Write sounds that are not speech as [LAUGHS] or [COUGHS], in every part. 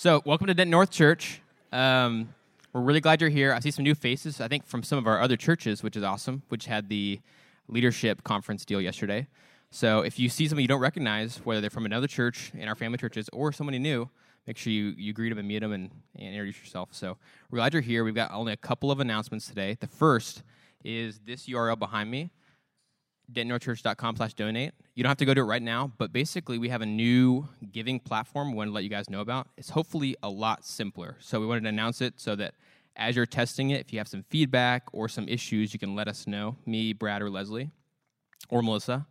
So, welcome to Denton North Church. Um, we're really glad you're here. I see some new faces, I think, from some of our other churches, which is awesome, which had the leadership conference deal yesterday. So, if you see somebody you don't recognize, whether they're from another church in our family churches or somebody new, make sure you, you greet them and meet them and, and introduce yourself. So, we're glad you're here. We've got only a couple of announcements today. The first is this URL behind me dentonnorthchurch.com slash donate. You don't have to go to it right now, but basically we have a new giving platform we want to let you guys know about. It's hopefully a lot simpler. So we wanted to announce it so that as you're testing it, if you have some feedback or some issues, you can let us know, me, Brad, or Leslie, or Melissa.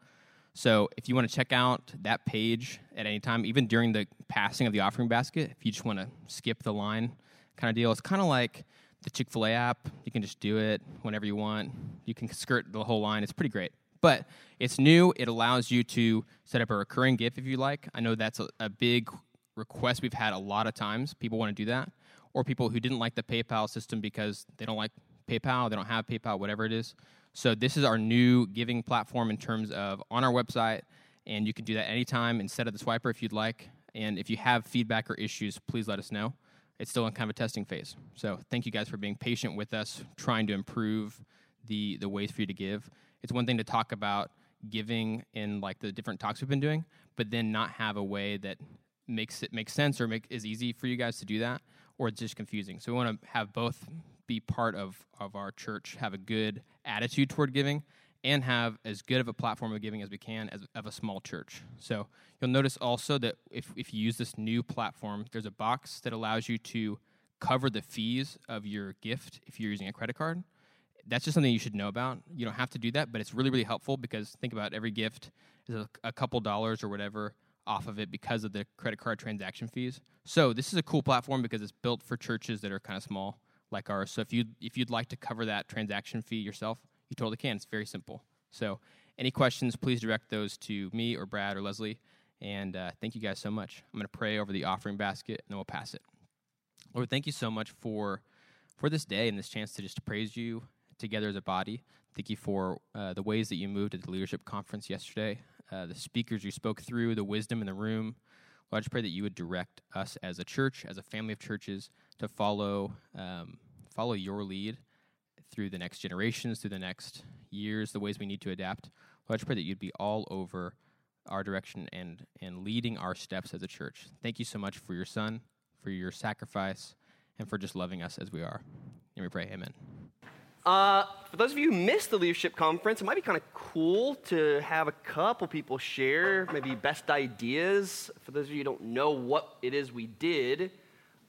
So if you want to check out that page at any time, even during the passing of the offering basket, if you just want to skip the line kind of deal, it's kind of like the Chick fil A app. You can just do it whenever you want. You can skirt the whole line. It's pretty great. But it's new. It allows you to set up a recurring gift if you like. I know that's a, a big request we've had a lot of times. People want to do that. Or people who didn't like the PayPal system because they don't like PayPal, they don't have PayPal, whatever it is. So this is our new giving platform in terms of on our website, and you can do that anytime instead of the swiper if you'd like. And if you have feedback or issues, please let us know. It's still in kind of a testing phase. So thank you guys for being patient with us, trying to improve the the ways for you to give it's one thing to talk about giving in like the different talks we've been doing, but then not have a way that makes it make sense or make is easy for you guys to do that, or it's just confusing. So we want to have both be part of of our church, have a good attitude toward giving, and have as good of a platform of giving as we can as of a small church. So you'll notice also that if if you use this new platform, there's a box that allows you to cover the fees of your gift if you're using a credit card that's just something you should know about. You don't have to do that, but it's really, really helpful because think about every gift is a, a, couple dollars or whatever off of it because of the credit card transaction fees. So this is a cool platform because it's built for churches that are kind of small like ours. So if you if you'd like to cover that transaction fee yourself, you totally can. It's very simple. So any questions, please direct those to me or Brad or Leslie. And uh, thank you guys so much. I'm going to pray over the offering basket and then we'll pass it. Lord, thank you so much for for this day and this chance to just praise you together as a body. Thank you for uh, the ways that you moved at the leadership conference yesterday, uh, the speakers you spoke through, the wisdom in the room. Lord, I just pray that you would direct us as a church, as a family of churches, to follow um, follow your lead through the next generations, through the next years, the ways we need to adapt. Lord, I just pray that you'd be all over our direction and and leading our steps as a church. Thank you so much for your son, for your sacrifice, and for just loving us as we are. And we pray, Amen. Uh, for those of you who missed the leadership conference, it might be kind of cool to have a couple people share maybe best ideas. For those of you who don't know what it is we did,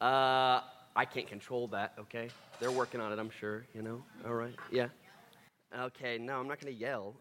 uh, I can't control that, okay? They're working on it, I'm sure, you know? All right, yeah. Okay, no, I'm not going to yell.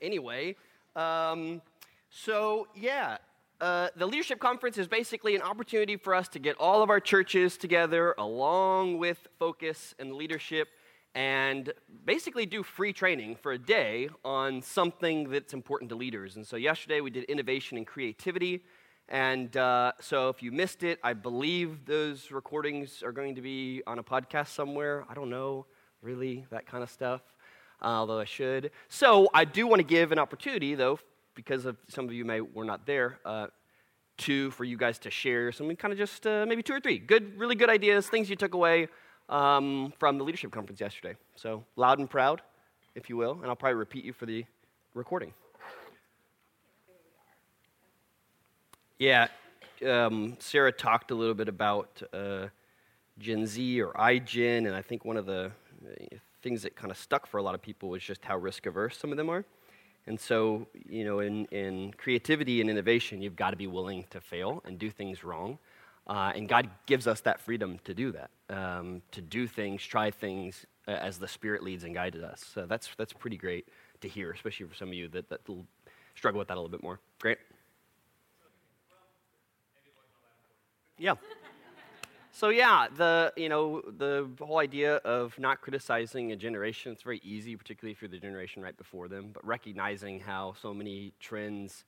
Anyway, um, so yeah, uh, the leadership conference is basically an opportunity for us to get all of our churches together along with focus and leadership and basically do free training for a day on something that's important to leaders. And so yesterday we did innovation and creativity. And uh, so if you missed it, I believe those recordings are going to be on a podcast somewhere. I don't know, really, that kind of stuff, uh, although I should. So I do want to give an opportunity, though, because of some of you may were not there, uh, to for you guys to share some kind of just uh, maybe two or three good, really good ideas, things you took away um, from the leadership conference yesterday. So, loud and proud, if you will, and I'll probably repeat you for the recording. Yeah, um, Sarah talked a little bit about uh, Gen Z or iGen, and I think one of the uh, things that kind of stuck for a lot of people was just how risk averse some of them are. And so, you know, in, in creativity and innovation, you've got to be willing to fail and do things wrong. Uh, and God gives us that freedom to do that, um, to do things, try things uh, as the Spirit leads and guides us. So that's, that's pretty great to hear, especially for some of you that, that struggle with that a little bit more. Great. Yeah. So yeah, the you know the whole idea of not criticizing a generation it's very easy, particularly you're the generation right before them, but recognizing how so many trends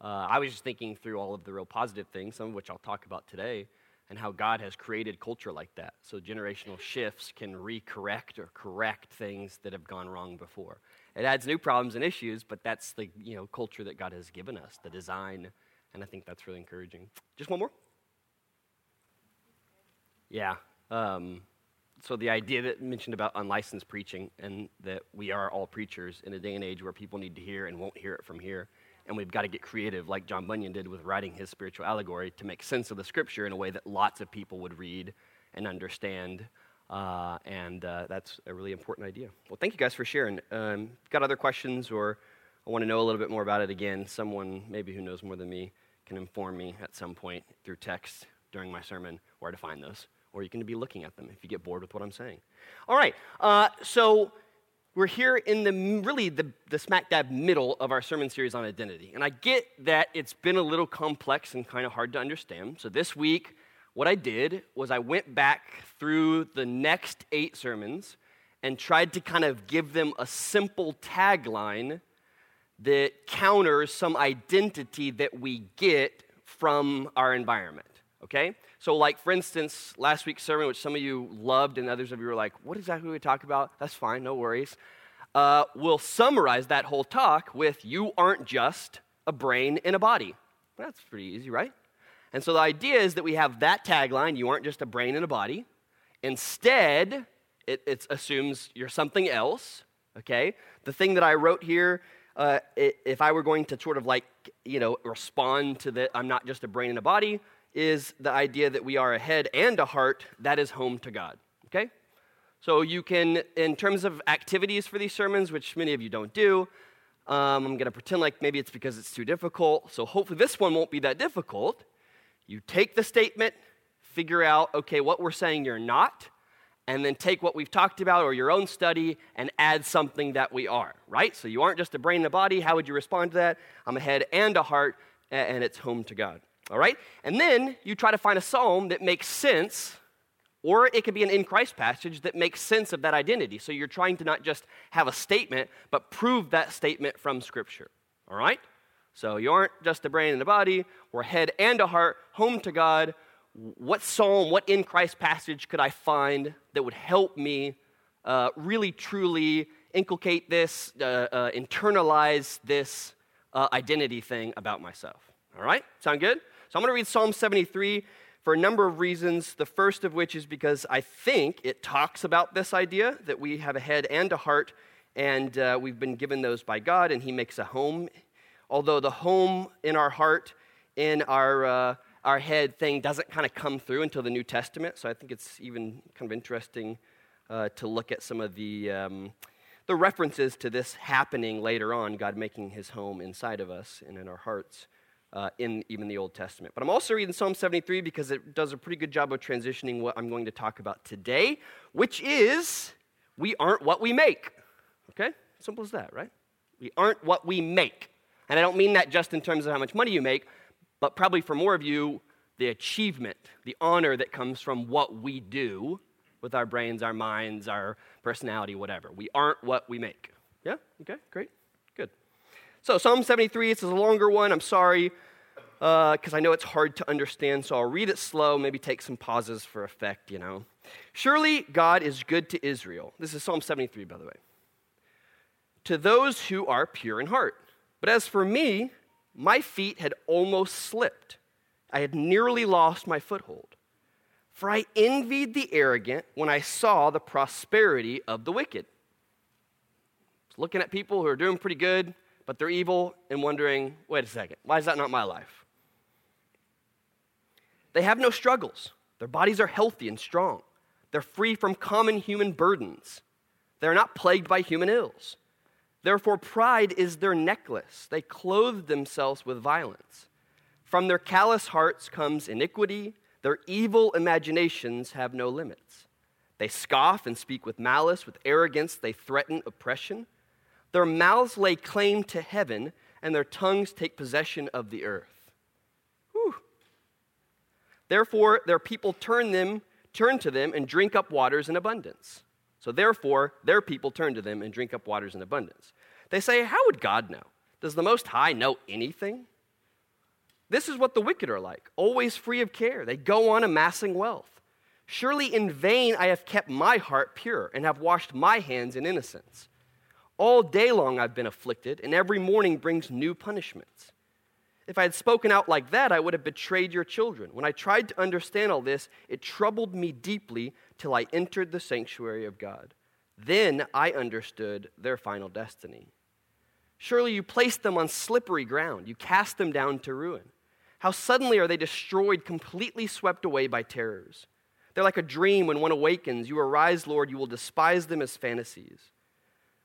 uh, I was just thinking through all of the real positive things, some of which I'll talk about today, and how God has created culture like that. So generational shifts can recorrect or correct things that have gone wrong before. It adds new problems and issues, but that's the you know culture that God has given us, the design, and I think that's really encouraging. Just one more. Yeah. Um, so the idea that mentioned about unlicensed preaching and that we are all preachers in a day and age where people need to hear and won't hear it from here. And we've got to get creative, like John Bunyan did with writing his spiritual allegory, to make sense of the scripture in a way that lots of people would read and understand. Uh, and uh, that's a really important idea. Well, thank you guys for sharing. Um, got other questions, or I want to know a little bit more about it again? Someone maybe who knows more than me can inform me at some point through text during my sermon where to find those or you can be looking at them if you get bored with what I'm saying. All right, uh, so we're here in the really the, the smack dab middle of our sermon series on identity. And I get that it's been a little complex and kind of hard to understand. So this week, what I did was I went back through the next eight sermons and tried to kind of give them a simple tagline that counters some identity that we get from our environment. Okay? So, like, for instance, last week's sermon, which some of you loved and others of you were like, what exactly we talk about? That's fine, no worries. Uh, we'll summarize that whole talk with, you aren't just a brain in a body. That's pretty easy, right? And so the idea is that we have that tagline, you aren't just a brain in a body. Instead, it, it assumes you're something else, okay? The thing that I wrote here, uh, if I were going to sort of like, you know, respond to that, I'm not just a brain and a body, is the idea that we are a head and a heart that is home to God. Okay? So you can, in terms of activities for these sermons, which many of you don't do, um, I'm going to pretend like maybe it's because it's too difficult. So hopefully this one won't be that difficult. You take the statement, figure out, okay, what we're saying you're not, and then take what we've talked about or your own study and add something that we are, right? So you aren't just a brain and a body. How would you respond to that? I'm a head and a heart, and it's home to God. All right? And then you try to find a psalm that makes sense, or it could be an in Christ passage that makes sense of that identity. So you're trying to not just have a statement, but prove that statement from Scripture. All right? So you aren't just a brain and a body, we're head and a heart, home to God. What psalm, what in Christ passage could I find that would help me uh, really truly inculcate this, uh, uh, internalize this uh, identity thing about myself? All right? Sound good? So I'm going to read Psalm 73 for a number of reasons. The first of which is because I think it talks about this idea that we have a head and a heart, and uh, we've been given those by God, and He makes a home. Although the home in our heart, in our, uh, our head thing doesn't kind of come through until the New Testament. So I think it's even kind of interesting uh, to look at some of the. Um, the references to this happening later on, God making his home inside of us and in our hearts uh, in even the Old Testament. But I'm also reading Psalm 73 because it does a pretty good job of transitioning what I'm going to talk about today, which is we aren't what we make. Okay? Simple as that, right? We aren't what we make. And I don't mean that just in terms of how much money you make, but probably for more of you, the achievement, the honor that comes from what we do with our brains, our minds, our personality, whatever. We aren't what we make. Yeah? Okay, great. So, Psalm 73, this is a longer one. I'm sorry, because uh, I know it's hard to understand, so I'll read it slow, maybe take some pauses for effect, you know. Surely God is good to Israel. This is Psalm 73, by the way. To those who are pure in heart. But as for me, my feet had almost slipped. I had nearly lost my foothold. For I envied the arrogant when I saw the prosperity of the wicked. Looking at people who are doing pretty good, but they're evil and wondering, wait a second, why is that not my life? They have no struggles. Their bodies are healthy and strong. They're free from common human burdens. They're not plagued by human ills. Therefore, pride is their necklace. They clothe themselves with violence. From their callous hearts comes iniquity. Their evil imaginations have no limits. They scoff and speak with malice. With arrogance, they threaten oppression. Their mouths lay claim to heaven, and their tongues take possession of the earth. Whew. Therefore, their people turn them, turn to them, and drink up waters in abundance. So therefore, their people turn to them and drink up waters in abundance. They say, How would God know? Does the Most High know anything? This is what the wicked are like, always free of care. They go on amassing wealth. Surely in vain I have kept my heart pure and have washed my hands in innocence. All day long I've been afflicted, and every morning brings new punishments. If I had spoken out like that, I would have betrayed your children. When I tried to understand all this, it troubled me deeply till I entered the sanctuary of God. Then I understood their final destiny. Surely you placed them on slippery ground, you cast them down to ruin. How suddenly are they destroyed, completely swept away by terrors? They're like a dream when one awakens. You arise, Lord, you will despise them as fantasies.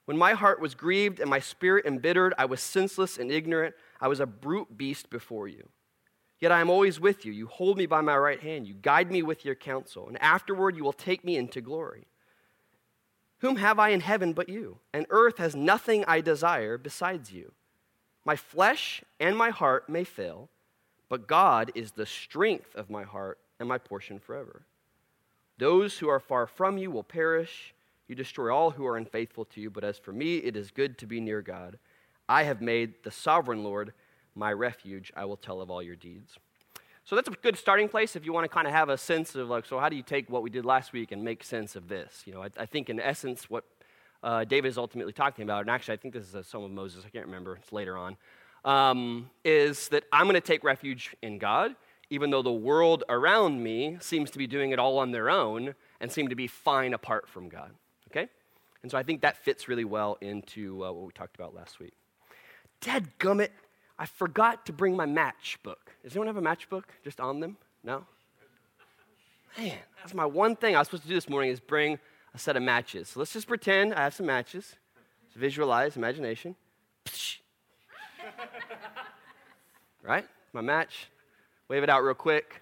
When my heart was grieved and my spirit embittered, I was senseless and ignorant. I was a brute beast before you. Yet I am always with you. You hold me by my right hand. You guide me with your counsel. And afterward, you will take me into glory. Whom have I in heaven but you? And earth has nothing I desire besides you. My flesh and my heart may fail, but God is the strength of my heart and my portion forever. Those who are far from you will perish. You destroy all who are unfaithful to you. But as for me, it is good to be near God. I have made the sovereign Lord my refuge. I will tell of all your deeds. So that's a good starting place if you want to kind of have a sense of like, so how do you take what we did last week and make sense of this? You know, I, I think in essence what uh, David is ultimately talking about, and actually I think this is a Psalm of Moses. I can't remember. It's later on. Um, is that I'm going to take refuge in God even though the world around me seems to be doing it all on their own and seem to be fine apart from God. And so I think that fits really well into uh, what we talked about last week. Dead gummit, I forgot to bring my matchbook. Does anyone have a matchbook just on them? No? Man, that's my one thing I was supposed to do this morning is bring a set of matches. So let's just pretend I have some matches. Just visualize, imagination. right? My match. Wave it out real quick.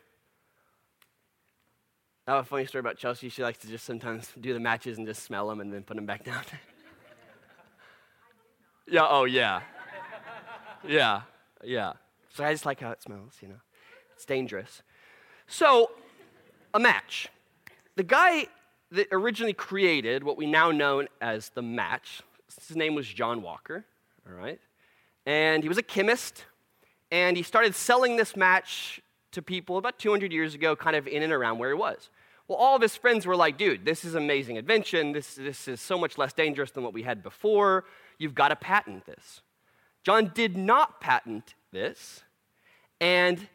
I have a funny story about Chelsea. She likes to just sometimes do the matches and just smell them and then put them back down. [LAUGHS] yeah, oh, yeah. Yeah, yeah. So I just like how it smells, you know. It's dangerous. So, a match. The guy that originally created what we now know as the match, his name was John Walker, all right? And he was a chemist and he started selling this match to people about 200 years ago, kind of in and around where he was. Well, all of his friends were like, dude, this is amazing invention. This, this is so much less dangerous than what we had before. You've got to patent this. John did not patent this, and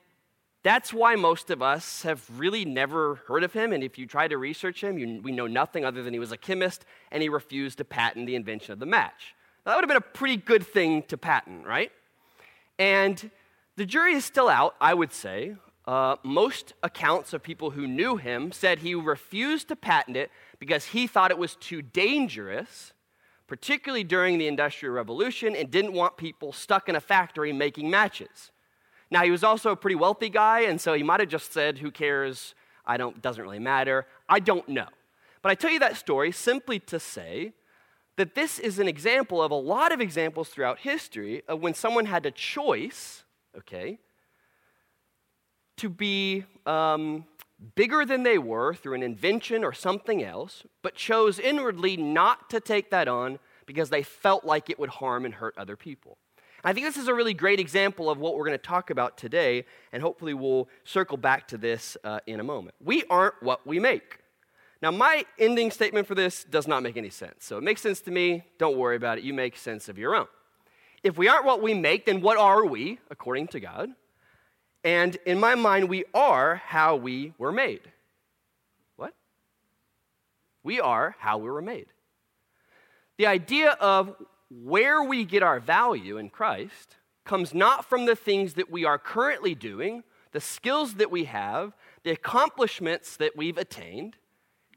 that's why most of us have really never heard of him. And if you try to research him, you, we know nothing other than he was a chemist and he refused to patent the invention of the match. Now, that would have been a pretty good thing to patent, right? And the jury is still out, I would say. Uh, most accounts of people who knew him said he refused to patent it because he thought it was too dangerous, particularly during the Industrial Revolution, and didn't want people stuck in a factory making matches. Now, he was also a pretty wealthy guy, and so he might have just said, Who cares? I don't, doesn't really matter. I don't know. But I tell you that story simply to say that this is an example of a lot of examples throughout history of when someone had a choice okay, to be um, bigger than they were through an invention or something else, but chose inwardly not to take that on because they felt like it would harm and hurt other people. I think this is a really great example of what we're going to talk about today, and hopefully we'll circle back to this uh, in a moment. We aren't what we make. Now, my ending statement for this does not make any sense. So it makes sense to me. Don't worry about it. You make sense of your own. If we aren't what we make, then what are we, according to God? And in my mind, we are how we were made. What? We are how we were made. The idea of where we get our value in Christ comes not from the things that we are currently doing, the skills that we have, the accomplishments that we've attained.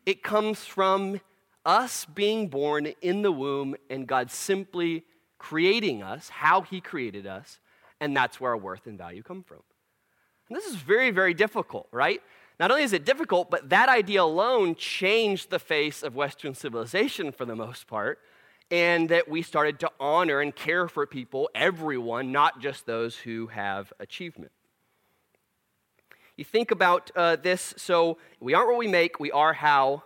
It comes from us being born in the womb and God simply creating us, how He created us, and that's where our worth and value come from. And this is very, very difficult, right? Not only is it difficult, but that idea alone changed the face of Western civilization for the most part, and that we started to honor and care for people, everyone, not just those who have achievement. You think about uh, this so we aren't what we make, we are how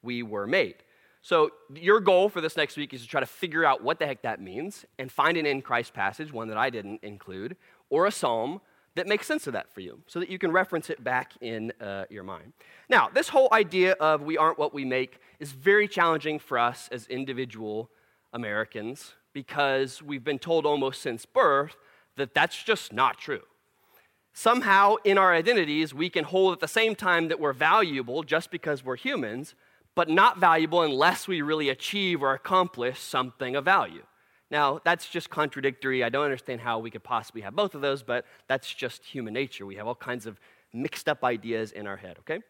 we were made. So, your goal for this next week is to try to figure out what the heck that means and find an in Christ passage, one that I didn't include, or a psalm that makes sense of that for you so that you can reference it back in uh, your mind. Now, this whole idea of we aren't what we make is very challenging for us as individual Americans because we've been told almost since birth that that's just not true. Somehow, in our identities, we can hold at the same time that we're valuable just because we're humans, but not valuable unless we really achieve or accomplish something of value. Now, that's just contradictory. I don't understand how we could possibly have both of those, but that's just human nature. We have all kinds of mixed up ideas in our head, okay?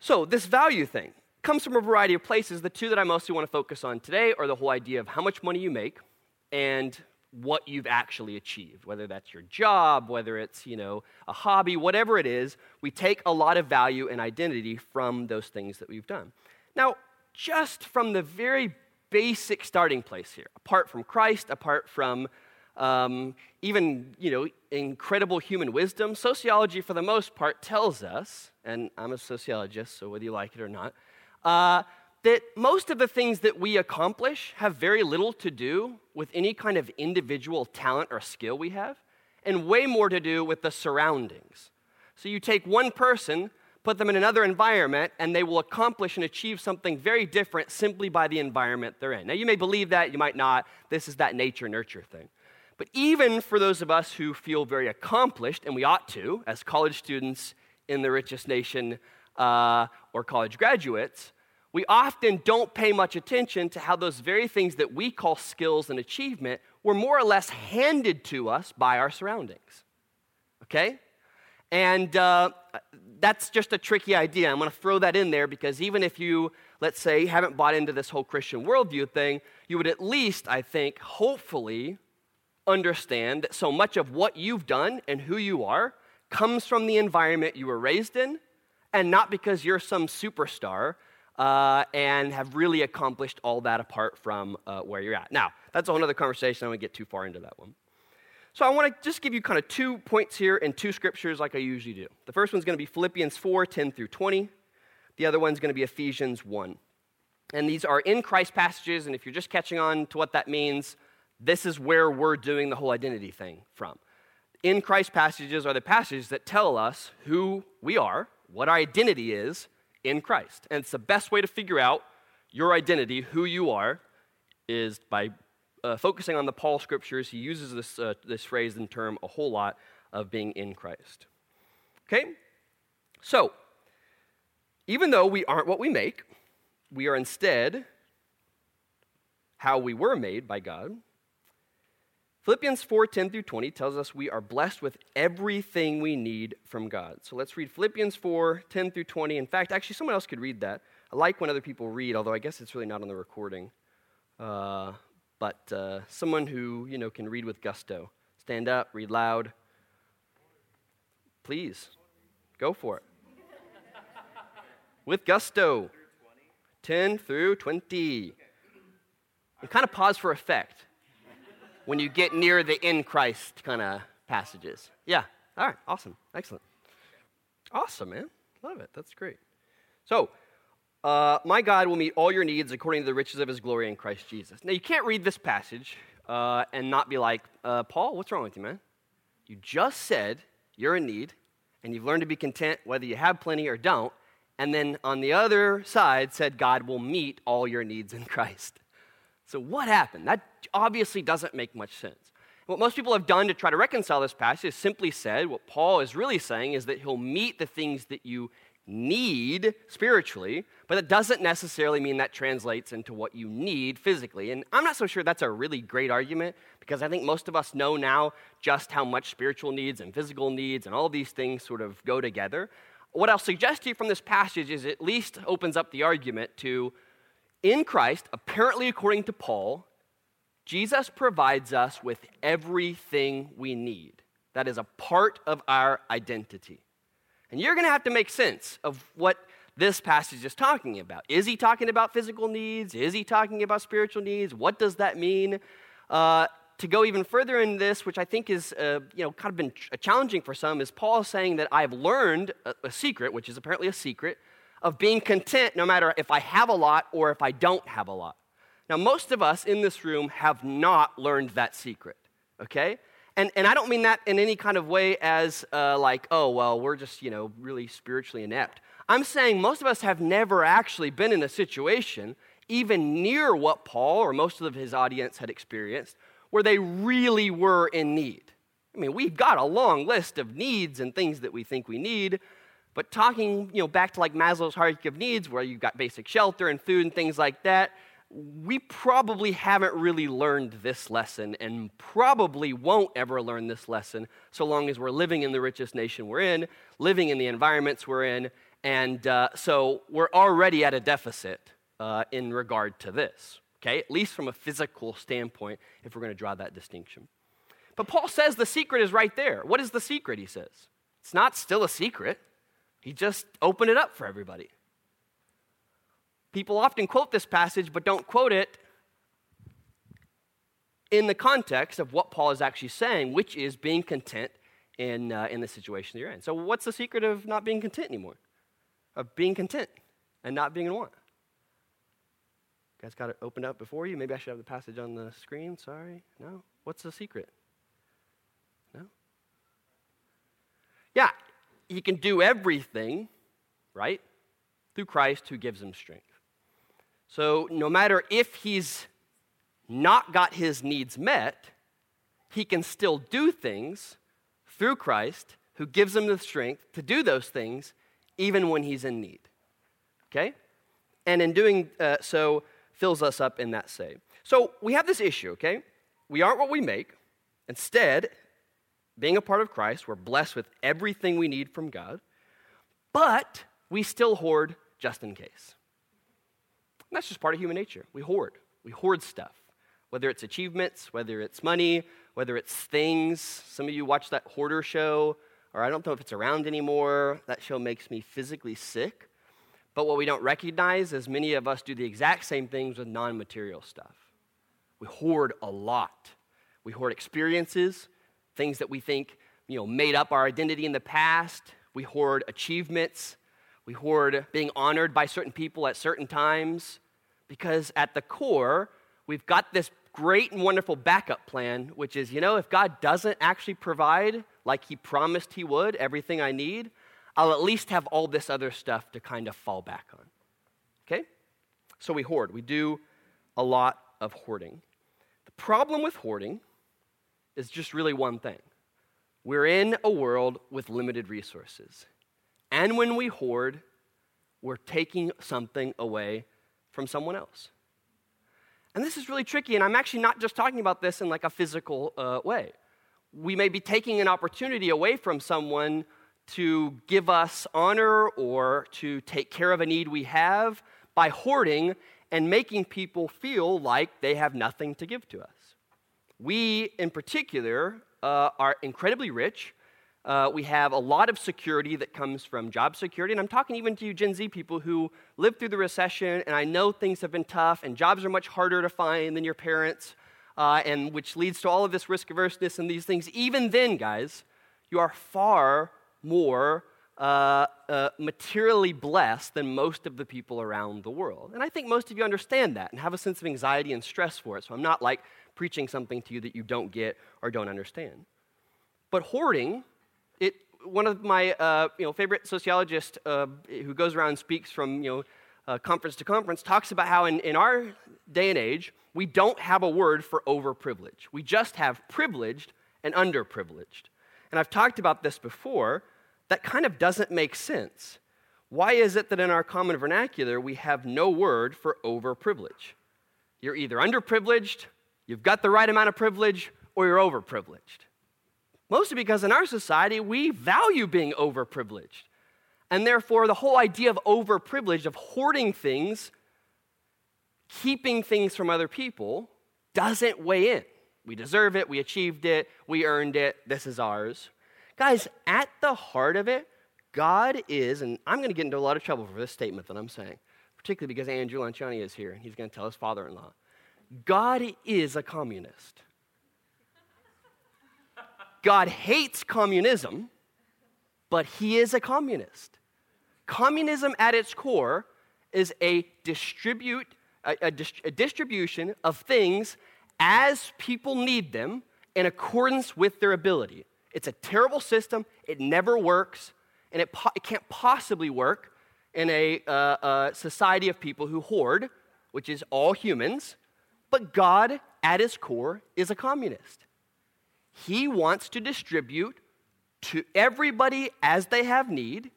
So, this value thing comes from a variety of places. The two that I mostly want to focus on today are the whole idea of how much money you make and what you've actually achieved, whether that's your job, whether it's, you know, a hobby, whatever it is, we take a lot of value and identity from those things that we've done. Now, just from the very basic starting place here, apart from Christ, apart from um, even, you know, incredible human wisdom, sociology for the most part tells us, and I'm a sociologist, so whether you like it or not, uh, that most of the things that we accomplish have very little to do with any kind of individual talent or skill we have, and way more to do with the surroundings. So you take one person, put them in another environment, and they will accomplish and achieve something very different simply by the environment they're in. Now, you may believe that, you might not. This is that nature nurture thing. But even for those of us who feel very accomplished, and we ought to, as college students in the richest nation uh, or college graduates, we often don't pay much attention to how those very things that we call skills and achievement were more or less handed to us by our surroundings. Okay? And uh, that's just a tricky idea. I'm going to throw that in there because even if you, let's say, haven't bought into this whole Christian worldview thing, you would at least, I think, hopefully understand that so much of what you've done and who you are comes from the environment you were raised in and not because you're some superstar uh, and have really accomplished all that apart from uh, where you're at. Now, that's a whole other conversation. I don't want to get too far into that one. So I want to just give you kind of two points here and two scriptures like I usually do. The first one's going to be Philippians 4 10 through 20. The other one's going to be Ephesians 1. And these are in Christ passages, and if you're just catching on to what that means, this is where we're doing the whole identity thing from. In Christ passages are the passages that tell us who we are, what our identity is, in Christ. And it's the best way to figure out your identity, who you are, is by uh, focusing on the Paul scriptures. He uses this, uh, this phrase and term a whole lot of being in Christ. Okay? So, even though we aren't what we make, we are instead how we were made by God. Philippians 4 10 through 20 tells us we are blessed with everything we need from God. So let's read Philippians 4 10 through 20. In fact, actually, someone else could read that. I like when other people read, although I guess it's really not on the recording. Uh, but uh, someone who you know can read with gusto. Stand up, read loud. Please, go for it. with gusto. 10 through 20. And kind of pause for effect when you get near the in Christ kind of passages. Yeah. All right. Awesome. Excellent. Awesome, man. Love it. That's great. So, uh, my God will meet all your needs according to the riches of his glory in Christ Jesus. Now, you can't read this passage uh, and not be like, uh, Paul, what's wrong with you, man? You just said you're in need and you've learned to be content whether you have plenty or don't. And then on the other side said, God will meet all your needs in Christ. So, what happened? That obviously doesn't make much sense. What most people have done to try to reconcile this passage is simply said what Paul is really saying is that he'll meet the things that you need spiritually, but it doesn't necessarily mean that translates into what you need physically. And I'm not so sure that's a really great argument because I think most of us know now just how much spiritual needs and physical needs and all these things sort of go together. What I'll suggest to you from this passage is at least opens up the argument to in Christ, apparently according to Paul, Jesus provides us with everything we need. That is a part of our identity. And you're going to have to make sense of what this passage is talking about. Is he talking about physical needs? Is he talking about spiritual needs? What does that mean? Uh, to go even further in this, which I think is, uh, you know, kind of been challenging for some, is Paul saying that I've learned a, a secret, which is apparently a secret, of being content no matter if I have a lot or if I don't have a lot. Now, most of us in this room have not learned that secret, okay? And, and I don't mean that in any kind of way as uh, like, oh, well, we're just, you know, really spiritually inept. I'm saying most of us have never actually been in a situation, even near what Paul or most of his audience had experienced, where they really were in need. I mean, we've got a long list of needs and things that we think we need, but talking, you know, back to like Maslow's hierarchy of needs, where you've got basic shelter and food and things like that, we probably haven't really learned this lesson and probably won't ever learn this lesson so long as we're living in the richest nation we're in, living in the environments we're in, and uh, so we're already at a deficit uh, in regard to this, okay? At least from a physical standpoint, if we're going to draw that distinction. But Paul says the secret is right there. What is the secret, he says? It's not still a secret, he just opened it up for everybody. People often quote this passage, but don't quote it in the context of what Paul is actually saying, which is being content in, uh, in the situation you're in. So, what's the secret of not being content anymore? Of being content and not being in want? You guys got it opened up before you? Maybe I should have the passage on the screen. Sorry. No? What's the secret? No? Yeah, he can do everything, right? Through Christ who gives him strength. So, no matter if he's not got his needs met, he can still do things through Christ who gives him the strength to do those things even when he's in need. Okay? And in doing uh, so, fills us up in that say. So we have this issue, okay? We aren't what we make. Instead, being a part of Christ, we're blessed with everything we need from God, but we still hoard just in case. And that's just part of human nature. We hoard. We hoard stuff, whether it's achievements, whether it's money, whether it's things. Some of you watch that hoarder show, or I don't know if it's around anymore. That show makes me physically sick. But what we don't recognize is many of us do the exact same things with non material stuff. We hoard a lot. We hoard experiences, things that we think you know, made up our identity in the past. We hoard achievements. We hoard being honored by certain people at certain times because at the core, we've got this great and wonderful backup plan, which is, you know, if God doesn't actually provide like He promised He would everything I need, I'll at least have all this other stuff to kind of fall back on. Okay? So we hoard. We do a lot of hoarding. The problem with hoarding is just really one thing we're in a world with limited resources. And when we hoard, we're taking something away from someone else. And this is really tricky, and I'm actually not just talking about this in like a physical uh, way. We may be taking an opportunity away from someone to give us honor or to take care of a need we have by hoarding and making people feel like they have nothing to give to us. We, in particular, uh, are incredibly rich uh, we have a lot of security that comes from job security. And I'm talking even to you Gen Z people who lived through the recession, and I know things have been tough, and jobs are much harder to find than your parents, uh, and which leads to all of this risk averseness and these things. Even then, guys, you are far more uh, uh, materially blessed than most of the people around the world. And I think most of you understand that and have a sense of anxiety and stress for it. So I'm not like preaching something to you that you don't get or don't understand. But hoarding it, one of my uh, you know, favorite sociologists uh, who goes around and speaks from you know, uh, conference to conference talks about how in, in our day and age, we don't have a word for overprivileged. We just have privileged and underprivileged. And I've talked about this before. That kind of doesn't make sense. Why is it that in our common vernacular we have no word for overprivilege? You're either underprivileged, you've got the right amount of privilege, or you're overprivileged. Mostly because in our society, we value being overprivileged. And therefore, the whole idea of overprivileged, of hoarding things, keeping things from other people, doesn't weigh in. We deserve it, we achieved it, we earned it, this is ours. Guys, at the heart of it, God is, and I'm going to get into a lot of trouble for this statement that I'm saying, particularly because Andrew Lanciani is here and he's going to tell his father in law. God is a communist. God hates communism, but he is a communist. Communism at its core is a distribute a, a, a, distribution of things as people need them in accordance with their ability. It's a terrible system. It never works, and it, po- it can't possibly work in a, uh, a society of people who hoard, which is all humans. But God at his core, is a communist. He wants to distribute to everybody as they have need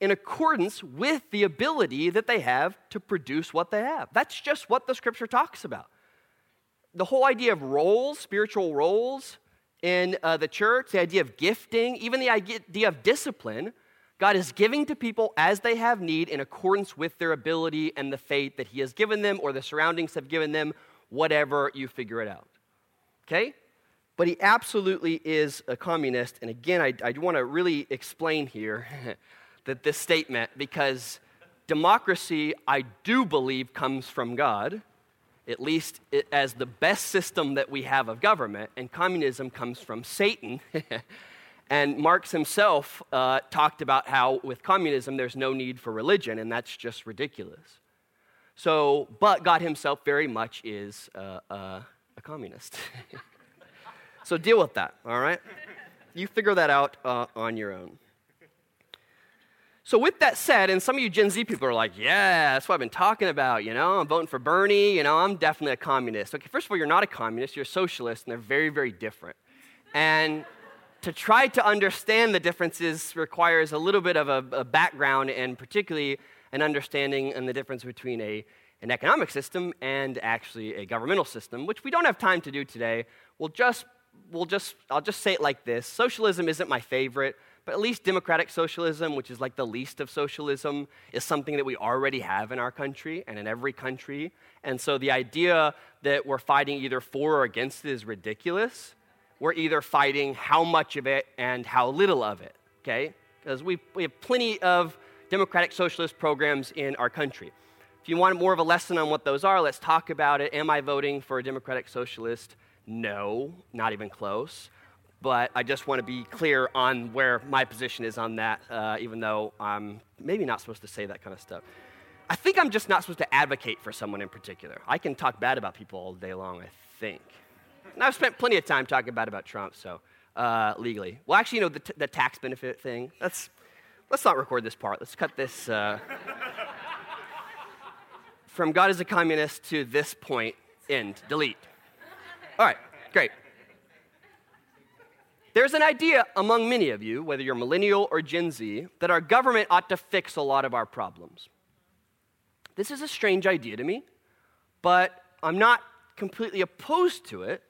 in accordance with the ability that they have to produce what they have. That's just what the scripture talks about. The whole idea of roles, spiritual roles in uh, the church, the idea of gifting, even the idea of discipline, God is giving to people as they have need in accordance with their ability and the faith that He has given them or the surroundings have given them, whatever you figure it out. Okay? But he absolutely is a communist. And again, I, I want to really explain here [LAUGHS] that this statement, because democracy, I do believe, comes from God, at least as the best system that we have of government, and communism comes from Satan. [LAUGHS] and Marx himself uh, talked about how with communism there's no need for religion, and that's just ridiculous. So, but God himself very much is uh, uh, a communist. [LAUGHS] So deal with that, all right? You figure that out uh, on your own. So, with that said, and some of you Gen Z people are like, yeah, that's what I've been talking about. You know, I'm voting for Bernie. You know, I'm definitely a communist. Okay, first of all, you're not a communist, you're a socialist, and they're very, very different. And to try to understand the differences requires a little bit of a, a background and particularly an understanding and the difference between a, an economic system and actually a governmental system, which we don't have time to do today. We'll just we'll just, I'll just say it like this Socialism isn't my favorite, but at least democratic socialism, which is like the least of socialism, is something that we already have in our country and in every country. And so the idea that we're fighting either for or against it is ridiculous. We're either fighting how much of it and how little of it, okay? Because we, we have plenty of democratic socialist programs in our country. If you want more of a lesson on what those are, let's talk about it. Am I voting for a democratic socialist? No, not even close. But I just want to be clear on where my position is on that, uh, even though I'm maybe not supposed to say that kind of stuff. I think I'm just not supposed to advocate for someone in particular. I can talk bad about people all day long, I think. And I've spent plenty of time talking bad about Trump, so uh, legally. Well, actually, you know, the, t- the tax benefit thing, that's, let's not record this part. Let's cut this. Uh, [LAUGHS] from God is a communist to this point, end, delete. All right, great. There's an idea among many of you, whether you're millennial or Gen Z, that our government ought to fix a lot of our problems. This is a strange idea to me, but I'm not completely opposed to it.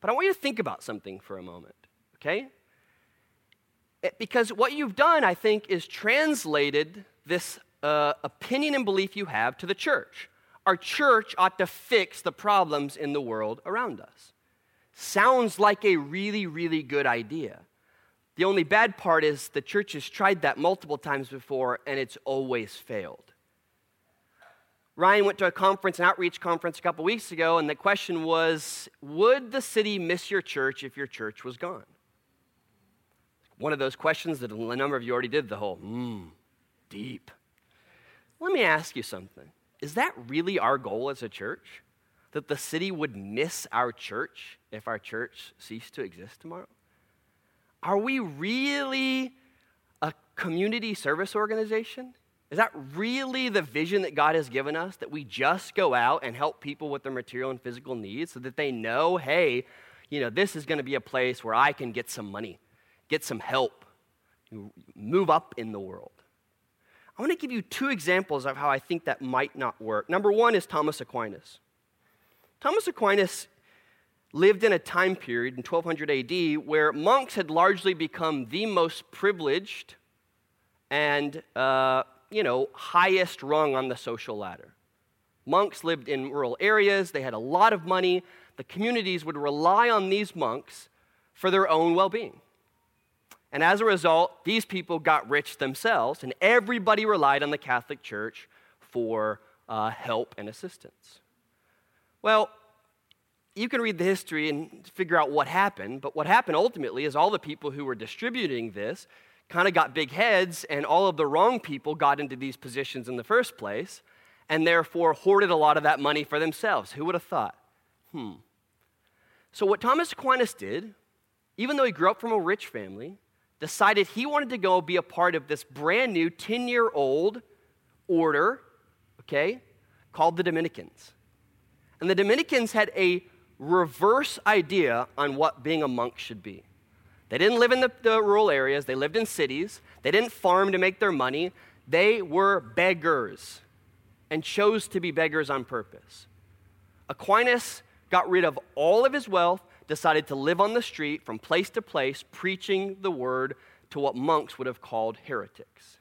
But I want you to think about something for a moment, okay? It, because what you've done, I think, is translated this uh, opinion and belief you have to the church our church ought to fix the problems in the world around us. Sounds like a really, really good idea. The only bad part is the church has tried that multiple times before and it's always failed. Ryan went to a conference, an outreach conference a couple weeks ago, and the question was Would the city miss your church if your church was gone? One of those questions that a number of you already did the whole, mmm, deep. Let me ask you something is that really our goal as a church? That the city would miss our church if our church ceased to exist tomorrow? Are we really a community service organization? Is that really the vision that God has given us? That we just go out and help people with their material and physical needs so that they know, hey, you know, this is going to be a place where I can get some money, get some help, move up in the world. I want to give you two examples of how I think that might not work. Number one is Thomas Aquinas. Thomas Aquinas lived in a time period in 1200 AD where monks had largely become the most privileged and, uh, you know, highest rung on the social ladder. Monks lived in rural areas, they had a lot of money. The communities would rely on these monks for their own well being. And as a result, these people got rich themselves, and everybody relied on the Catholic Church for uh, help and assistance. Well, you can read the history and figure out what happened, but what happened ultimately is all the people who were distributing this kind of got big heads, and all of the wrong people got into these positions in the first place, and therefore hoarded a lot of that money for themselves. Who would have thought? Hmm. So, what Thomas Aquinas did, even though he grew up from a rich family, decided he wanted to go be a part of this brand new 10 year old order, okay, called the Dominicans. And the Dominicans had a reverse idea on what being a monk should be. They didn't live in the, the, rural areas, they lived in cities. They didn't farm to make their money. They were beggars and chose to be beggars on purpose. Aquinas got rid of all of his wealth, decided to live on the street from place to place, preaching the word to what monks would have called heretics.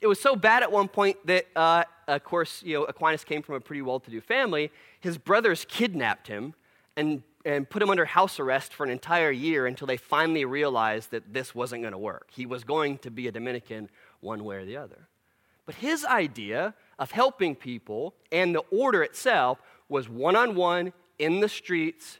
It was so bad at one point that, uh, of course, you know, Aquinas came from a pretty well to do family. His brothers kidnapped him and, and put him under house arrest for an entire year until they finally realized that this wasn't going to work. He was going to be a Dominican one way or the other. But his idea of helping people and the order itself was one on one in the streets.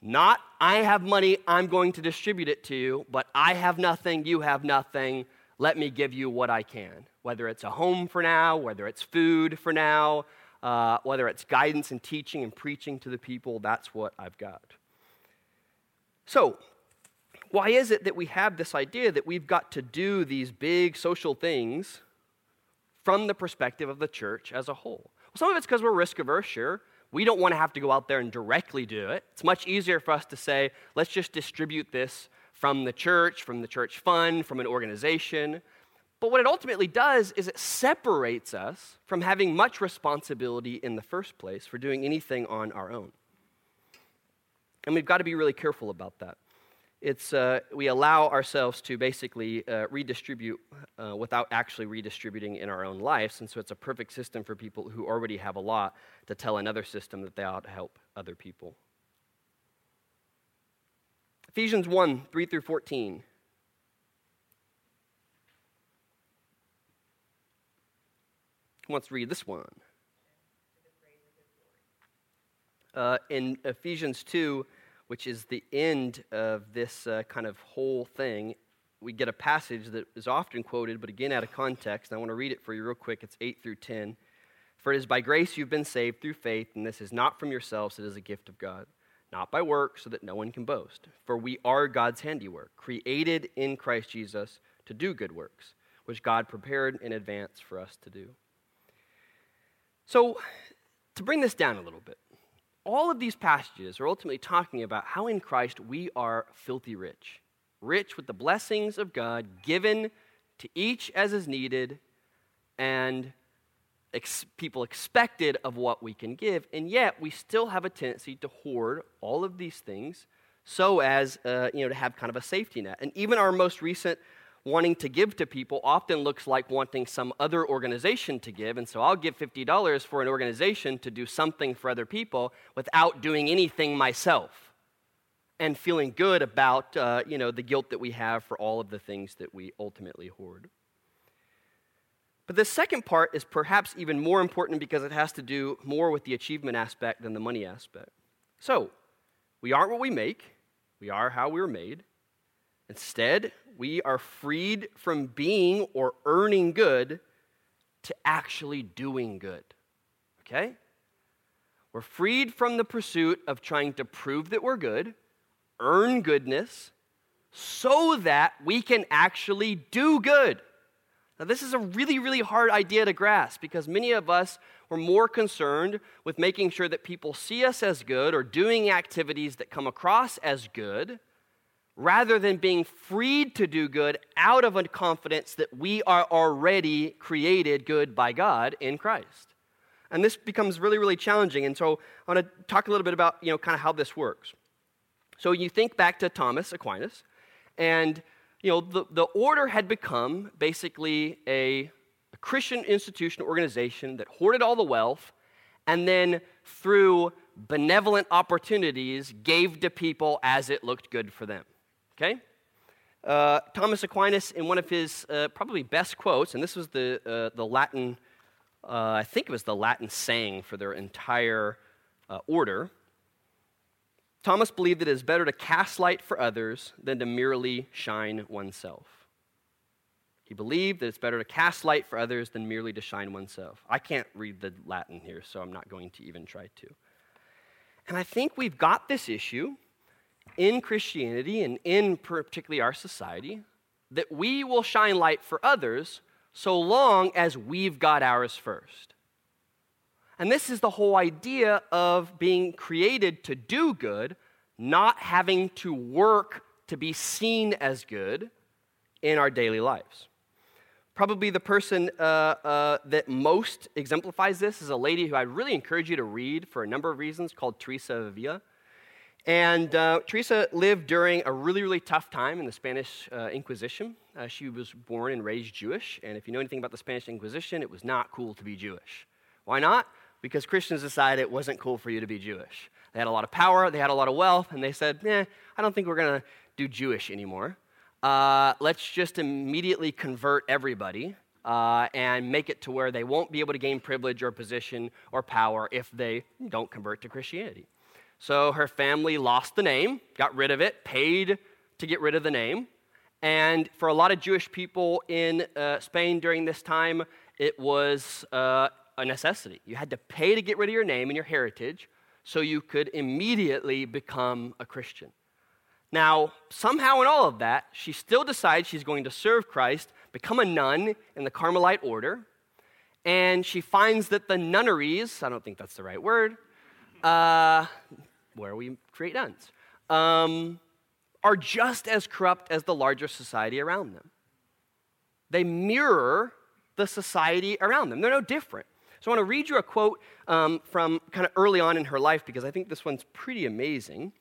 Not, I have money, I'm going to distribute it to you, but I have nothing, you have nothing. Let me give you what I can. Whether it's a home for now, whether it's food for now, uh, whether it's guidance and teaching and preaching to the people, that's what I've got. So, why is it that we have this idea that we've got to do these big social things from the perspective of the church as a whole? Well, some of it's because we're risk averse, sure. We don't want to have to go out there and directly do it. It's much easier for us to say, let's just distribute this from the church, from the church fund, from an organization. But what it ultimately does is it separates us from having much responsibility in the first place for doing anything on our own. And we've got to be really careful about that it's, uh, we allow ourselves to basically uh, redistribute uh, without actually redistributing in our own lives. And so it's a perfect system for people who already have a lot to tell another system that they ought to help other people. Ephesians 1 3 through 14. Who wants to read this one? Uh, in Ephesians 2, which is the end of this uh, kind of whole thing, we get a passage that is often quoted, but again out of context. I want to read it for you real quick. It's 8 through 10. For it is by grace you've been saved through faith, and this is not from yourselves, it is a gift of God, not by works, so that no one can boast. For we are God's handiwork, created in Christ Jesus to do good works, which God prepared in advance for us to do. So, to bring this down a little bit, all of these passages are ultimately talking about how in Christ we are filthy rich. Rich with the blessings of God given to each as is needed and ex- people expected of what we can give. And yet we still have a tendency to hoard all of these things so as uh, you know, to have kind of a safety net. And even our most recent wanting to give to people often looks like wanting some other organization to give. And so I'll give $50 for an organization to do something for other people without doing anything myself and feeling good about uh, you know, the guilt that we have for all of the things that we ultimately hoard. But the second part is perhaps even more important because it has to do more with the achievement aspect than the money aspect. So, we aren't what we make, we are how we were made. Instead, we are freed from being or earning good to actually doing good. Okay? We're freed from the pursuit of trying to prove that we're good, earn goodness, so that we can actually do good. Now, this is a really, really hard idea to grasp because many of us were more concerned with making sure that people see us as good or doing activities that come across as good rather than being freed to do good out of a confidence that we are already created good by God in Christ. And this becomes really, really challenging. And so I want to talk a little bit about, you know, kind of how this works. So you think back to Thomas Aquinas, and, you know, the, the order had become basically a, a Christian institution organization that hoarded all the wealth and then through benevolent opportunities gave to people as it looked good for them. Okay? Uh, Thomas Aquinas, in one of his uh, probably best quotes, and this was the, uh, the Latin, uh, I think it was the Latin saying for their entire uh, order. Thomas believed that it is better to cast light for others than to merely shine oneself. He believed that it's better to cast light for others than merely to shine oneself. I can't read the Latin here, so I'm not going to even try to. And I think we've got this issue in Christianity and in particularly our society that we will shine light for others so long as we've got ours first. And this is the whole idea of being created to do good, not having to work to be seen as good in our daily lives. Probably the person uh, uh, that most exemplifies this is a lady who I'd really encourage you to read for a number of reasons called Teresa of Avila. And uh, Teresa lived during a really, really tough time in the Spanish uh, Inquisition. Uh, she was born and raised Jewish, and if you know anything about the Spanish Inquisition, it was not cool to be Jewish. Why not? Because Christians decided it wasn't cool for you to be Jewish. They had a lot of power, they had a lot of wealth, and they said, eh, I don't think we're going to do Jewish anymore uh, let's just immediately convert everybody uh, and make it to where they won't be able to gain privilege or position or power if they don't convert to Christianity. So her family lost the name, got rid of it, paid to get rid of the name. And for a lot of Jewish people in uh, Spain during this time, it was uh, a necessity. You had to pay to get rid of your name and your heritage so you could immediately become a Christian. Now, somehow in all of that, she still decides she's going to serve Christ, become a nun in the Carmelite order, and she finds that the nunneries, I don't think that's the right word, uh, where we create nuns, um, are just as corrupt as the larger society around them. They mirror the society around them, they're no different. So I want to read you a quote um, from kind of early on in her life because I think this one's pretty amazing.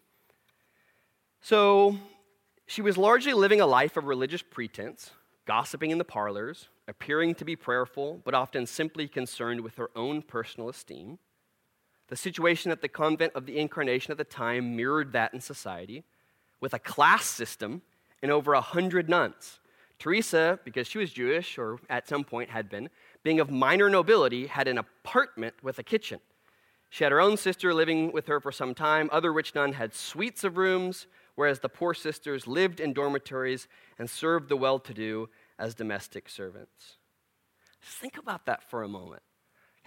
So she was largely living a life of religious pretense, gossiping in the parlors, appearing to be prayerful, but often simply concerned with her own personal esteem. The situation at the convent of the Incarnation at the time mirrored that in society, with a class system and over a hundred nuns. Teresa, because she was Jewish, or at some point had been, being of minor nobility, had an apartment with a kitchen. She had her own sister living with her for some time. Other rich nuns had suites of rooms whereas the poor sisters lived in dormitories and served the well to do as domestic servants. Just think about that for a moment.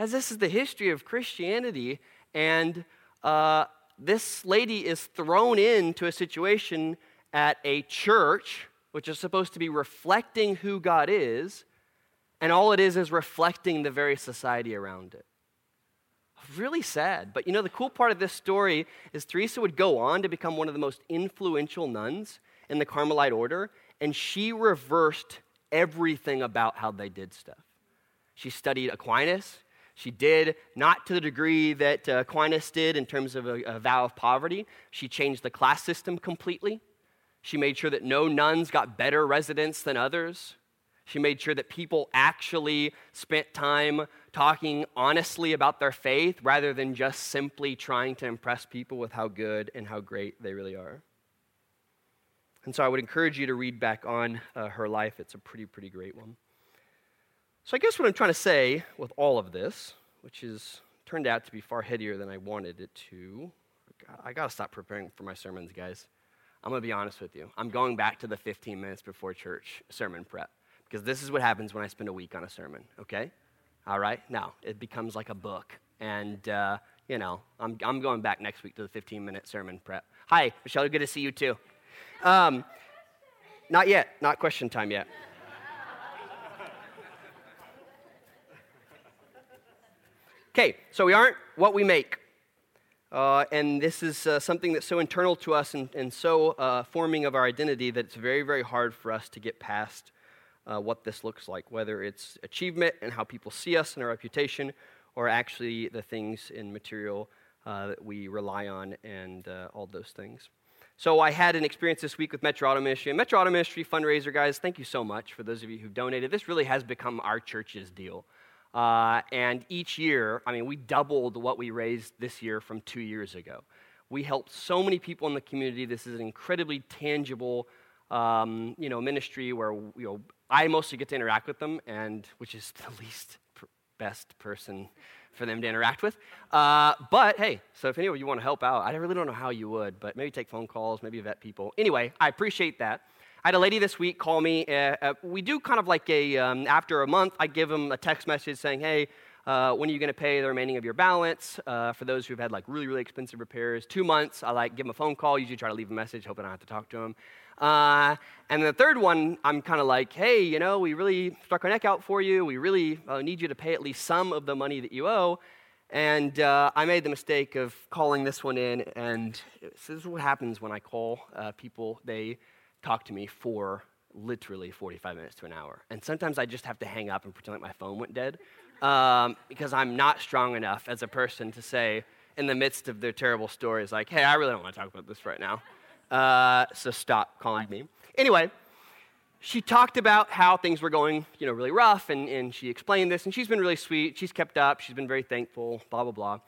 As this is the history of Christianity, and uh, this lady is thrown into a situation at a church which is supposed to be reflecting who God is, and all it is is reflecting the very society around it really sad. But you know, the cool part of this story is Teresa would go on to become one of the most influential nuns in the Carmelite order, and she reversed everything about how they did stuff. She studied Aquinas. She did, not to the degree that uh, Aquinas did in terms of a, a vow of poverty. She changed the class system completely. She made sure that no nuns got better residence than others. She made sure that people actually spent time talking honestly about their faith rather than just simply trying to impress people with how good and how great they really are. And so I would encourage you to read back on uh, her life. It's a pretty, pretty great one. So I guess what I'm trying to say with all of this, which has turned out to be far headier than I wanted it to, I got to stop preparing for my sermons, guys. I'm going to be honest with you. I'm going back to the 15 minutes before church sermon prep because this is what happens when I spend a week on a sermon, okay? All right? Now, it becomes like a book. And, uh, you know, I'm, I'm going back next week to the 15 minute sermon prep. Hi, Michelle, good to see you too. Um, not yet, not question time yet. Okay, so we aren't what we make. Uh, and this is uh, something that's so internal to us and, and so uh, forming of our identity that it's very, very hard for us to get past uh, what this looks like, whether it's achievement and how people see us and our reputation, or actually the things in material uh, that we rely on and uh, all those things. So I had an experience this week with Metro Auto Ministry. And Metro Auto Ministry fundraiser, guys, thank you so much for those of you who've donated. This really has become our church's deal. Uh, and each year, I mean, we doubled what we raised this year from two years ago. We helped so many people in the community. This is an incredibly tangible, um, you know, ministry where you know I mostly get to interact with them, and which is [LAUGHS] the least pr- best person for them to interact with. Uh, but hey, so if any of you want to help out, I really don't know how you would, but maybe take phone calls, maybe vet people. Anyway, I appreciate that. I had a lady this week call me. Uh, uh, we do kind of like a, um, after a month, I give them a text message saying, hey, uh, when are you going to pay the remaining of your balance? Uh, for those who've had like really, really expensive repairs, two months, I like give them a phone call, usually try to leave a message, hoping I don't have to talk to them. Uh, and the third one, I'm kind of like, hey, you know, we really struck our neck out for you. We really uh, need you to pay at least some of the money that you owe. And uh, I made the mistake of calling this one in, and this is what happens when I call uh, people. They talk to me for literally 45 minutes to an hour. And sometimes I just have to hang up and pretend like my phone went dead um, because I'm not strong enough as a person to say, in the midst of their terrible stories, like, hey, I really don't want to talk about this right now. Uh, so stop calling me. Anyway, she talked about how things were going, you know, really rough, and, and she explained this, and she's been really sweet. She's kept up. She's been very thankful, blah, blah, blah.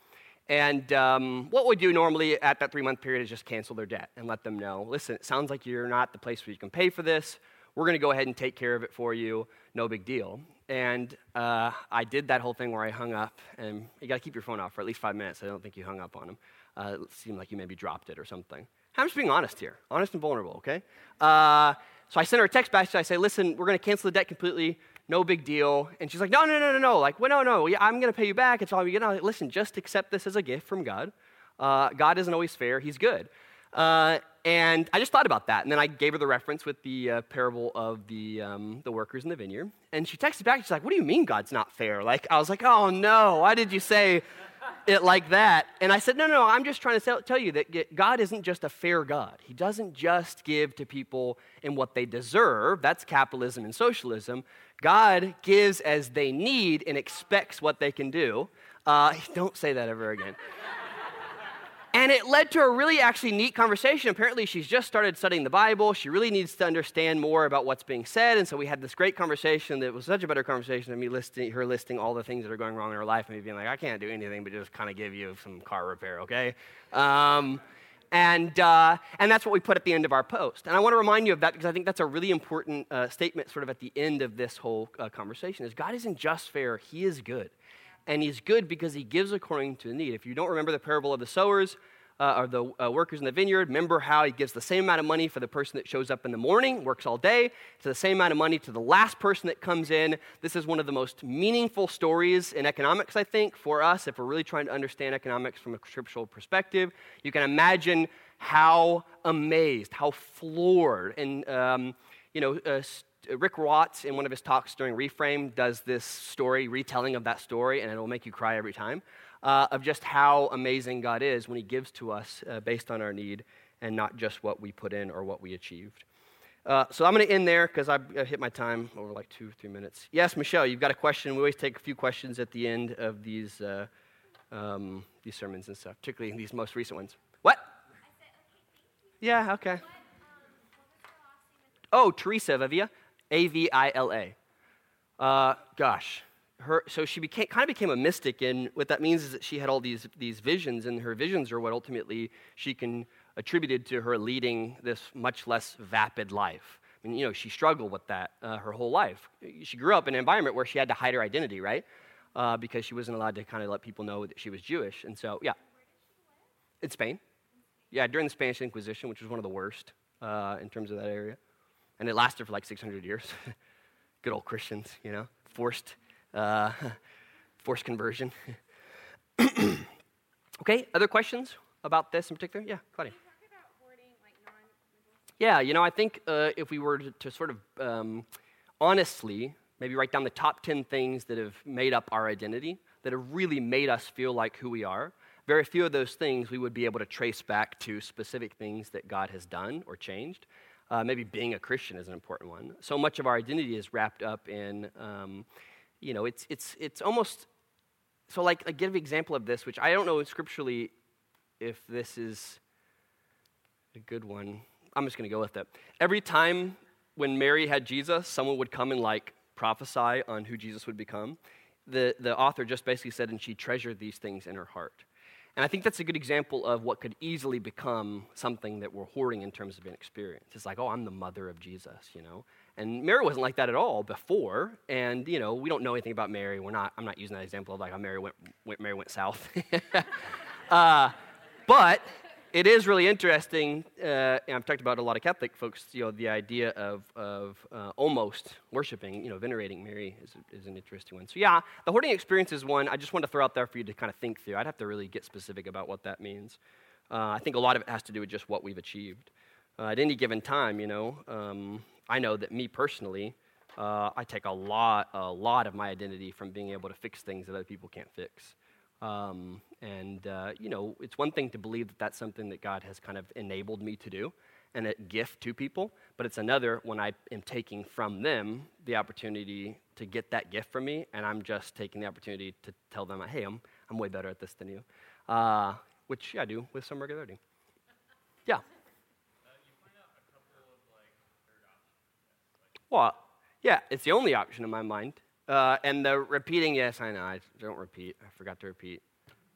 And um, what we do normally at that three month period is just cancel their debt and let them know listen, it sounds like you're not the place where you can pay for this. We're going to go ahead and take care of it for you. No big deal. And uh, I did that whole thing where I hung up, and you got to keep your phone off for at least five minutes. I don't think you hung up on them. Uh, it seemed like you maybe dropped it or something. I'm just being honest here, honest and vulnerable, okay? Uh, so I sent her a text back. So I say, listen, we're going to cancel the debt completely. No big deal. And she's like, no, no, no, no, no. Like, well, no, no. I'm going to pay you back. It's all you. Like, listen, just accept this as a gift from God. Uh, God isn't always fair. He's good. Uh, and I just thought about that. And then I gave her the reference with the uh, parable of the, um, the workers in the vineyard. And she texted back. She's like, what do you mean God's not fair? Like, I was like, oh, no. Why did you say it like that. And I said, no, no, I'm just trying to tell you that God isn't just a fair God. He doesn't just give to people in what they deserve. That's capitalism and socialism. God gives as they need and expects what they can do. Uh, [LAUGHS] don't say that ever again. And it led to a really actually neat conversation. Apparently, she's just started studying the Bible. She really needs to understand more about what's being said. And so we had this great conversation that was such a better conversation than me listing, her listing all the things that are going wrong in her life and me being like, I can't do anything but just kind of give you some car repair, okay? Um, and, uh, and that's what we put at the end of our post. And I want to remind you of that because I think that's a really important uh, statement sort of at the end of this whole uh, conversation is God isn't just fair, he is good and he's good because he gives according to need. If you don't remember the parable of the sowers, uh, or the uh, workers in the vineyard, remember how he gives the same amount of money for the person that shows up in the morning, works all day, to the same amount of money to the last person that comes in. This is one of the most meaningful stories in economics, I think, for us, if we're really trying to understand economics from a scriptural perspective. You can imagine how amazed, how floored, and, um, you know, uh, Rikk Watts, in one of his talks during Reframe, does this story, retelling of that story, and it'll make you cry every time, uh, of just how amazing God is when He gives to us uh, based on our need and not just what we put in or what we achieved. Uh, so I'm going to end there because I've hit my time over like two, three minutes. Yes, Michelle, you've got a question. We always take a few questions at the end of these, uh, um, these sermons and stuff, particularly these most recent ones. What? yeah, okay. Oh, Teresa Vivia. A V I L A. Uh, gosh, her, so she became, kind of became a mystic, and what that means is that she had all these, these visions, and her visions are what ultimately she can attributed to her leading this much less vapid life. I mean, you know, she struggled with that uh, her whole life. She grew up in an environment where she had to hide her identity, right? Uh, because she wasn't allowed to kind of let people know that she was Jewish. And so, yeah. In Spain. Yeah, during the Spanish Inquisition, which was one of the worst uh, in terms of that area and it lasted for like 600 years. [LAUGHS] Good old Christians, you know, forced, uh, [LAUGHS] forced conversion. [CLEARS THROAT] okay, other questions about this in particular? Yeah, Claudia. Yeah, you know, I think uh, if we were to, to sort of um, honestly maybe write down the top 10 things that have made up our identity, that have really made us feel like who we are, very few of those things we would be able to trace back to specific things that God has done or changed. Uh, maybe being a Christian is an important one. So much of our identity is wrapped up in, um, you know, it's, it's, it's almost, so like, I give an example of this, which I don't know scripturally if this is a good one. I'm just going to go with it. Every time when Mary had Jesus, someone would come and like prophesy on who Jesus would become. The, the author just basically said, and she treasured these things in her heart. And I think that's a good example of what could easily become something that we're hoarding in terms of an experience. It's like, oh, I'm the mother of Jesus, you know? And Mary wasn't like that at all before. And, you know, we don't know anything about Mary. We're not, I'm not using that example of like how Mary went, went Mary went south. [LAUGHS] uh, but it is really interesting, uh, and I've talked about a lot of Catholic folks, you know, the idea of, of uh, almost worshiping, you know, venerating Mary is, is an interesting one. So, yeah, the hoarding experience is one I just want to throw out there for you to kind of think through. I'd have to really get specific about what that means. Uh, I think a lot of it has to do with just what we've achieved. Uh, at any given time, you know, um, I know that me personally, uh, I take a lot, a lot of my identity from being able to fix things that other people can't fix. Um, and, uh, you know, it's one thing to believe that that's something that God has kind of enabled me to do and a gift to people, but it's another when I am taking from them the opportunity to get that gift from me, and I'm just taking the opportunity to tell them, hey, I'm, I'm way better at this than you, uh, which I do with some regularity. Yeah. Well, yeah, it's the only option in my mind. Uh, and the repeating, yes, I know, I don't repeat. I forgot to repeat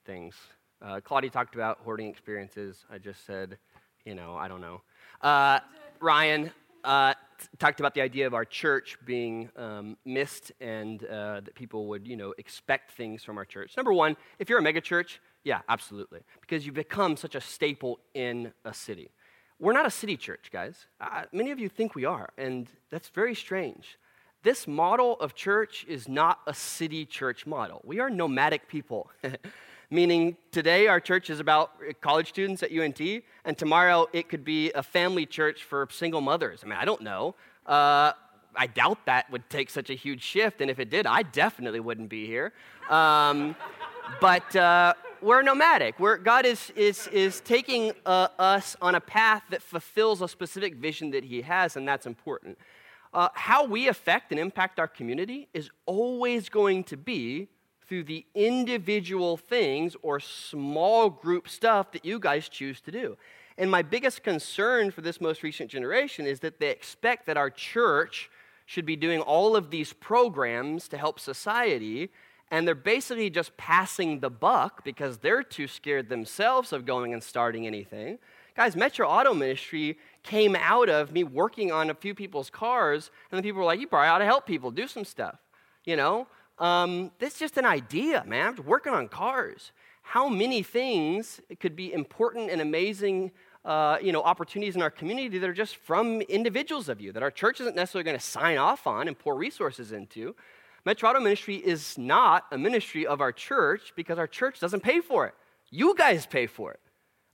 things. Uh, Claudia talked about hoarding experiences. I just said, you know, I don't know. Uh, Ryan uh, t- talked about the idea of our church being um, missed and uh, that people would, you know, expect things from our church. Number one, if you're a megachurch, yeah, absolutely, because you've become such a staple in a city. We're not a city church, guys. Uh, many of you think we are, and that's very strange. This model of church is not a city church model. We are nomadic people. [LAUGHS] meaning today our church is about college students at UNT, and tomorrow it could be a family church for single mothers. I mean, I don't know. Uh, I doubt that would take such a huge shift, and if it did, I definitely wouldn't be here. Um, [LAUGHS] but uh, we're nomadic. We're, God is, is, is taking uh, us on a path that fulfills a specific vision that He has, and that's important. Uh, how we affect and impact our community is always going to be through the individual things or small group stuff that you guys choose to do. And my biggest concern for this most recent generation is that they expect that our church should be doing all of these programs to help society, and they're basically just passing the buck because they're too scared themselves of going and starting anything. Guys, Metro Auto Ministry came out of me working on a few people's cars, and the people were like, You probably ought to help people do some stuff. You know, um, that's just an idea, man. I'm working on cars. How many things could be important and amazing, uh, you know, opportunities in our community that are just from individuals of you that our church isn't necessarily going to sign off on and pour resources into? Metro Ministry is not a ministry of our church because our church doesn't pay for it. You guys pay for it.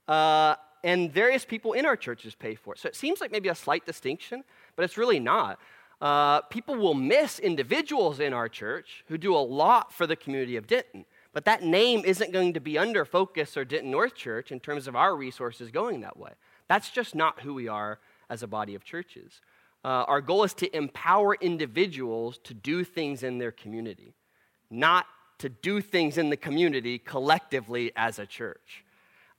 Uh, and various people in our churches pay for it. So it seems like maybe a slight distinction, but it's really not uh, people will miss individuals in our church who do a lot for the community of Denton. But that name isn't going to be under Focus or Denton North Church in terms of our resources going that way. That's just not who we are as a body of churches. Uh, our goal is to empower individuals to do things in their community, not to do things in the community collectively as a church,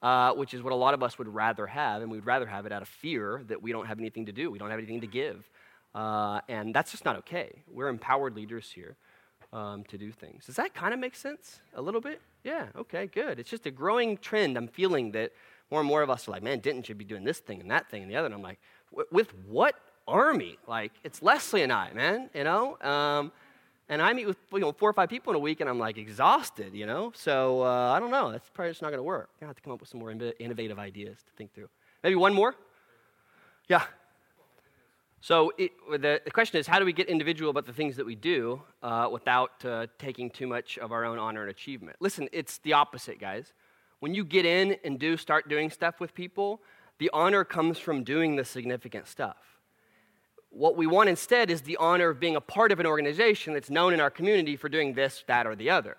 uh, which is what a lot of us would rather have. And we'd rather have it out of fear that we don't have anything to do, we don't have anything to give. Uh, and that's just not okay. We're empowered leaders here um, to do things. Does that kind of make sense a little bit? Yeah, okay, good. It's just a growing trend. I'm feeling that more and more of us are like, man, Denton should be doing this thing and that thing and the other. And I'm like, with what army? Like, it's Leslie and I, man, you know? Um, and I meet with you know, four or five people in a week and I'm like exhausted, you know? So uh, I don't know. That's probably just not going to work. I'm going to have to come up with some more innovative ideas to think through. Maybe one more? Yeah. So it, the, the, question is, how do we get individual about the things that we do uh, without uh, taking too much of our own honor and achievement? Listen, it's the opposite, guys. When you get in and do start doing stuff with people, the honor comes from doing the significant stuff. What we want instead is the honor of being a part of an organization that's known in our community for doing this, that, or the other.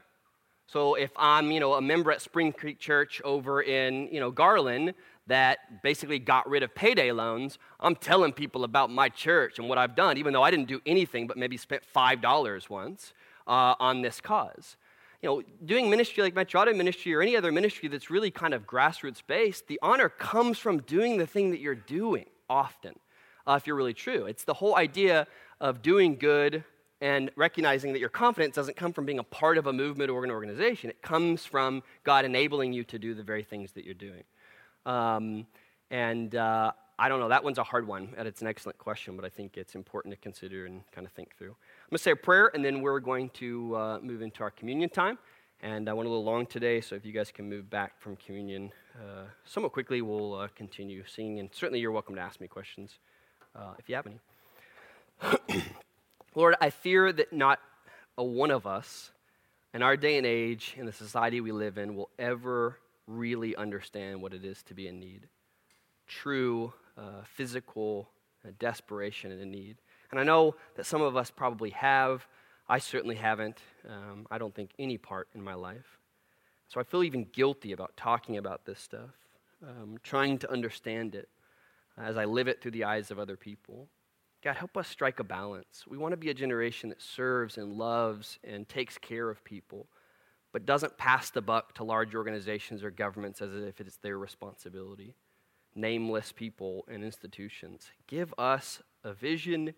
So if I'm, you know, a member at Spring Creek Church over in, you know, Garland, that basically got rid of payday loans, I'm telling people about my church and what I've done, even though I didn't do anything but maybe spent $5 once uh, on this cause. You know, doing ministry like Metro Auto Ministry or any other ministry that's really kind of grassroots based, the honor comes from doing the thing that you're doing often, uh, if you're really true. It's the whole idea of doing good and recognizing that your confidence doesn't come from being a part of a movement or an organization. It comes from God enabling you to do the very things that you're doing. Um, and uh, I don't know, that one's a hard one, and it's an excellent question, but I think it's important to consider and kind of think through. I'm going to say a prayer, and then we're going to uh, move into our communion time. And I went a little long today, so if you guys can move back from communion uh, somewhat quickly, we'll uh, continue singing. And certainly you're welcome to ask me questions uh, if you have any. [COUGHS] Lord, I fear that not a one of us in our day and age, in the society we live in, will ever really understand what it is to be in need true uh, physical uh, desperation and a need. And I know that some of us probably have. I certainly haven't. Um, I don't think any part in my life. So I feel even guilty about talking about this stuff, um, trying to understand it as I live it through the eyes of other people. God, help us strike a balance. We want to be a generation that serves and loves and takes care of people, but doesn't pass the buck to large organizations or governments as if it's their responsibility. Nameless people and institutions. Give us a vision,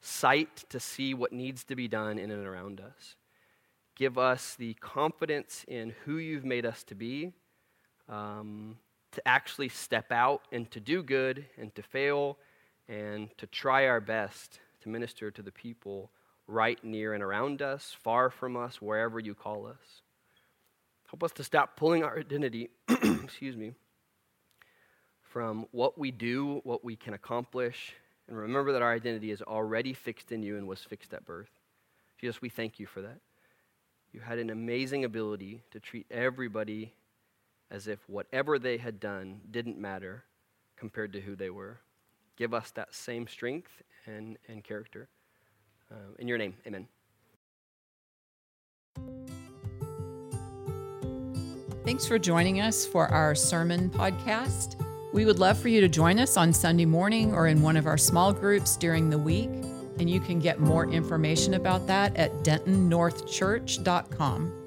sight to see what needs to be done in and around us. Give us the confidence in who you've made us to be, um, to actually step out and to do good and to fail and to try our best to minister to the people right near and around us, far from us, wherever you call us. Help us to stop pulling our identity, [CLEARS THROAT] excuse me, from what we do, what we can accomplish, and remember that our identity is already fixed in you and was fixed at birth. Jesus, we thank you for that. You had an amazing ability to treat everybody as if whatever they had done didn't matter compared to who they were give us that same strength and, and character. Uh, in your name, amen. Thanks for joining us for our sermon podcast. We would love for you to join us on Sunday morning or in one of our small groups during the week. And you can get more information about that at dentonnorthchurch.com.